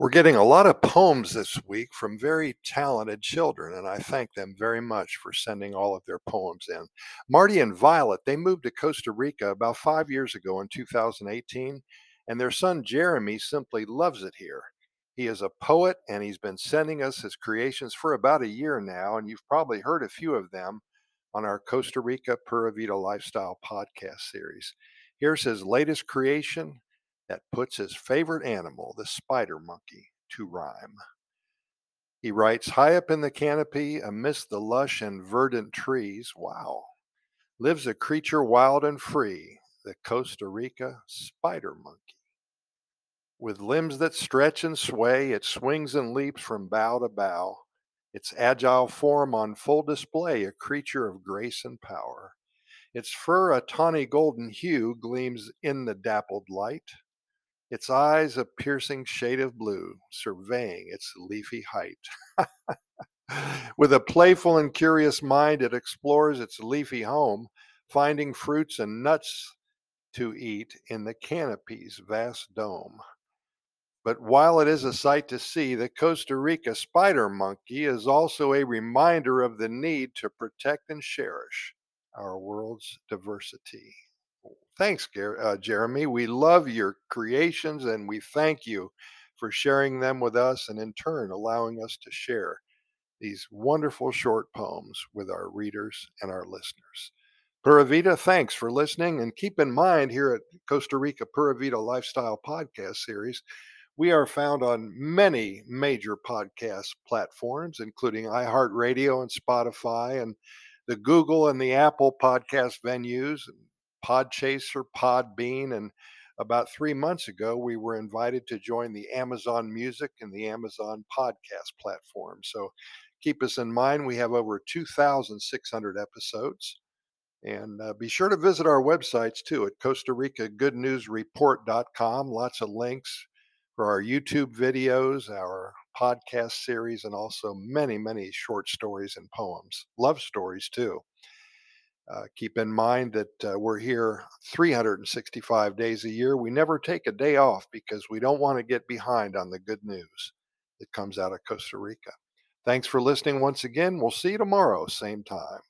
We're getting a lot of poems this week from very talented children, and I thank them very much for sending all of their poems in. Marty and Violet, they moved to Costa Rica about five years ago in 2018, and their son Jeremy simply loves it here. He is a poet, and he's been sending us his creations for about a year now, and you've probably heard a few of them on our Costa Rica Pura Vida Lifestyle podcast series. Here's his latest creation that puts his favorite animal, the spider monkey, to rhyme. He writes, High up in the canopy, amidst the lush and verdant trees, wow, lives a creature wild and free, the Costa Rica spider monkey. With limbs that stretch and sway, it swings and leaps from bough to bough, its agile form on full display, a creature of grace and power. Its fur, a tawny golden hue, gleams in the dappled light its eyes a piercing shade of blue, surveying its leafy height. With a playful and curious mind, it explores its leafy home, finding fruits and nuts to eat in the canopy's vast dome. But while it is a sight to see, the Costa Rica spider monkey is also a reminder of the need to protect and cherish our world's diversity. Thanks, uh, Jeremy. We love your creations and we thank you for sharing them with us and in turn allowing us to share these wonderful short poems with our readers and our listeners. Pura Vida, thanks for listening. And keep in mind here at Costa Rica Pura Vida Lifestyle Podcast Series, we are found on many major podcast platforms, including iHeartRadio and Spotify and the Google and the Apple podcast venues, Podchaser, Podbean, and about three months ago, we were invited to join the Amazon Music and the Amazon Podcast platform. So keep us in mind. We have over 2,600 episodes. And uh, be sure to visit our websites too at Costa Rica Good News Report.com. Lots of links for our YouTube videos, our podcast series, and also many, many short stories and poems. Love stories too. Uh, keep in mind that uh, we're here 365 days a year. We never take a day off because we don't want to get behind on the good news that comes out of Costa Rica. Thanks for listening once again. We'll see you tomorrow, same time.